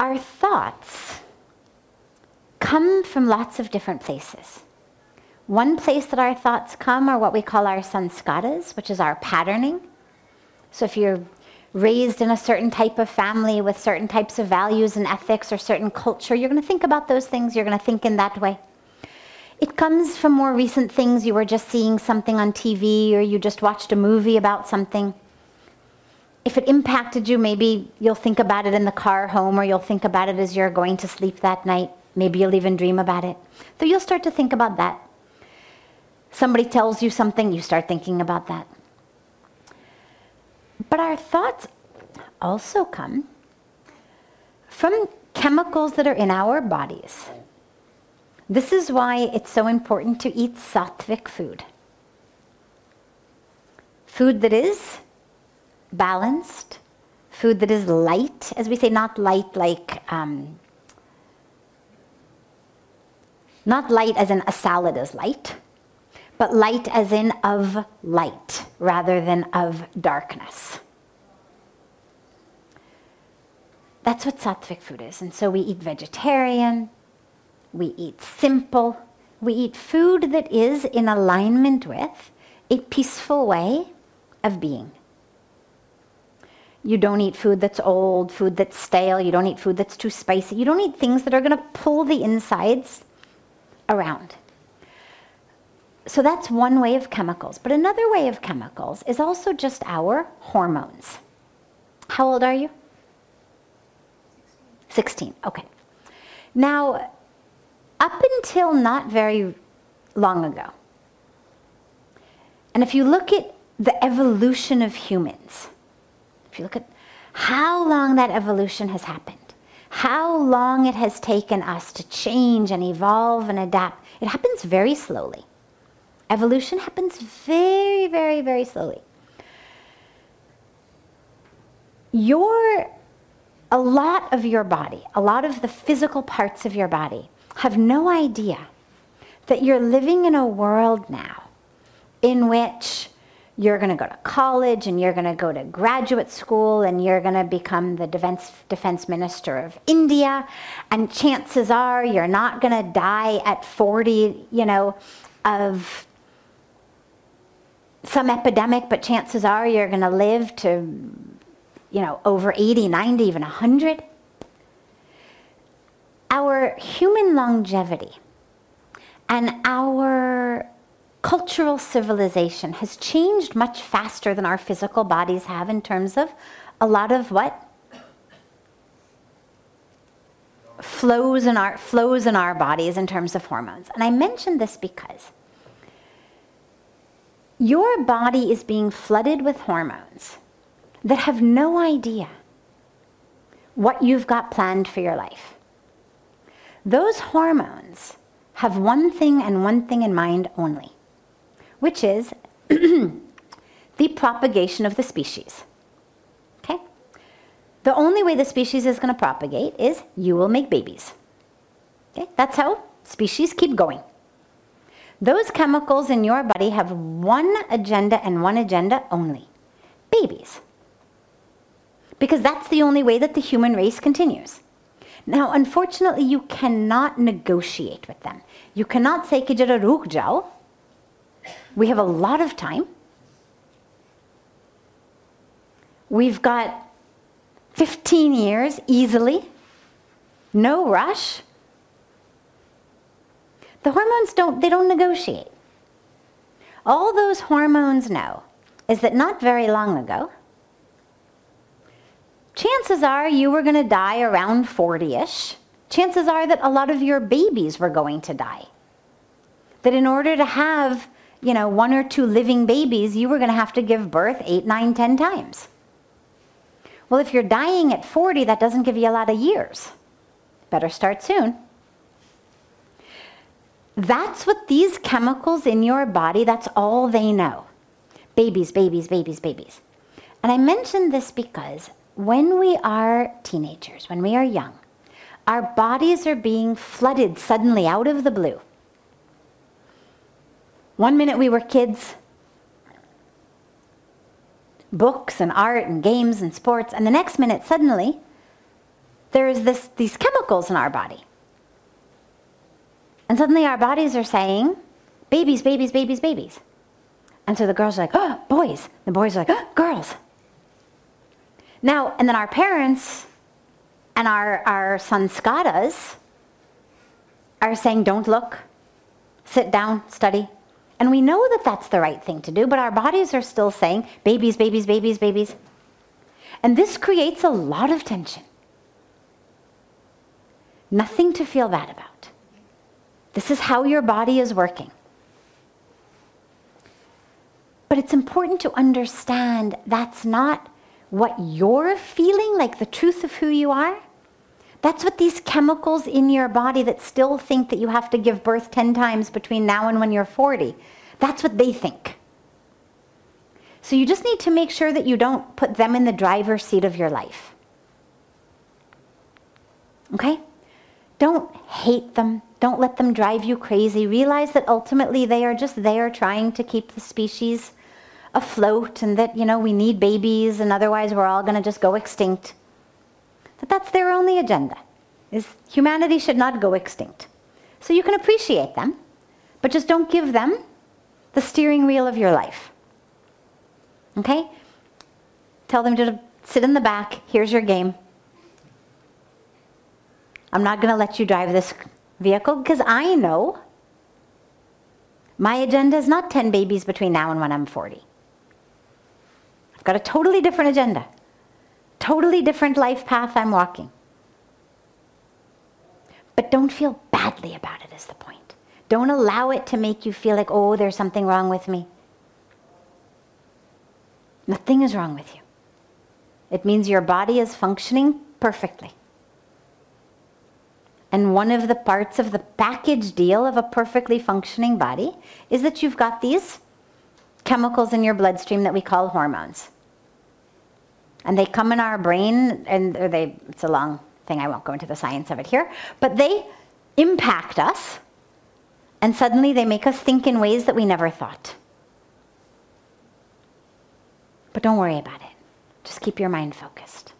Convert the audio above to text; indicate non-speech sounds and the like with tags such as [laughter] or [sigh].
Our thoughts come from lots of different places. One place that our thoughts come are what we call our sanskaras, which is our patterning. So if you're raised in a certain type of family with certain types of values and ethics or certain culture, you're going to think about those things, you're going to think in that way. It comes from more recent things. You were just seeing something on TV or you just watched a movie about something. If it impacted you, maybe you'll think about it in the car home or you'll think about it as you're going to sleep that night. Maybe you'll even dream about it. So you'll start to think about that. Somebody tells you something, you start thinking about that. But our thoughts also come from chemicals that are in our bodies. This is why it's so important to eat sattvic food. Food that is balanced, food that is light, as we say, not light like, um, not light as in a salad is light, but light as in of light rather than of darkness. That's what sattvic food is. And so we eat vegetarian, we eat simple, we eat food that is in alignment with a peaceful way of being. You don't eat food that's old, food that's stale, you don't eat food that's too spicy, you don't eat things that are going to pull the insides around so that's one way of chemicals. But another way of chemicals is also just our hormones. How old are you? 16. Okay. Now, up until not very long ago, and if you look at the evolution of humans, if you look at how long that evolution has happened, how long it has taken us to change and evolve and adapt, it happens very slowly. Evolution happens very, very, very slowly. Your, a lot of your body, a lot of the physical parts of your body have no idea that you're living in a world now in which you're going to go to college and you're going to go to graduate school and you're going to become the defense, defense minister of India. And chances are you're not going to die at 40, you know, of some epidemic, but chances are you're going to live to, you know, over 80, 90, even 100. Our human longevity and our cultural civilization has changed much faster than our physical bodies have in terms of a lot of what flows in our flows in our bodies in terms of hormones. And I mention this because your body is being flooded with hormones that have no idea what you've got planned for your life. Those hormones have one thing and one thing in mind only, which is [clears throat] the propagation of the species. Okay? The only way the species is going to propagate is you will make babies. Okay? That's how species keep going. Those chemicals in your body have one agenda and one agenda only babies. Because that's the only way that the human race continues. Now, unfortunately, you cannot negotiate with them. You cannot say, jao. We have a lot of time. We've got 15 years easily. No rush. The hormones don't, they don't negotiate. All those hormones know is that not very long ago, chances are you were going to die around 40 ish. Chances are that a lot of your babies were going to die. That in order to have, you know, one or two living babies, you were going to have to give birth eight, nine, ten times. Well, if you're dying at 40, that doesn't give you a lot of years. Better start soon. That's what these chemicals in your body, that's all they know. Babies, babies, babies, babies. And I mention this because when we are teenagers, when we are young, our bodies are being flooded suddenly out of the blue. One minute we were kids, books and art and games and sports, and the next minute suddenly there's this, these chemicals in our body. And suddenly our bodies are saying, babies, babies, babies, babies. And so the girls are like, oh, boys. The boys are like, oh, girls. Now, and then our parents and our, our sanskaras are saying, don't look, sit down, study. And we know that that's the right thing to do, but our bodies are still saying, babies, babies, babies, babies. And this creates a lot of tension. Nothing to feel bad about. This is how your body is working. But it's important to understand that's not what you're feeling, like the truth of who you are. That's what these chemicals in your body that still think that you have to give birth 10 times between now and when you're 40, that's what they think. So you just need to make sure that you don't put them in the driver's seat of your life. Okay? Don't hate them. Don't let them drive you crazy. Realize that ultimately they are just there trying to keep the species afloat and that, you know, we need babies and otherwise we're all going to just go extinct. That that's their only agenda. Is humanity should not go extinct. So you can appreciate them, but just don't give them the steering wheel of your life. Okay? Tell them to sit in the back. Here's your game. I'm not going to let you drive this vehicle because I know my agenda is not 10 babies between now and when I'm 40. I've got a totally different agenda, totally different life path I'm walking. But don't feel badly about it, is the point. Don't allow it to make you feel like, oh, there's something wrong with me. Nothing is wrong with you. It means your body is functioning perfectly. And one of the parts of the package deal of a perfectly functioning body is that you've got these chemicals in your bloodstream that we call hormones. And they come in our brain, and they, it's a long thing, I won't go into the science of it here, but they impact us, and suddenly they make us think in ways that we never thought. But don't worry about it. Just keep your mind focused.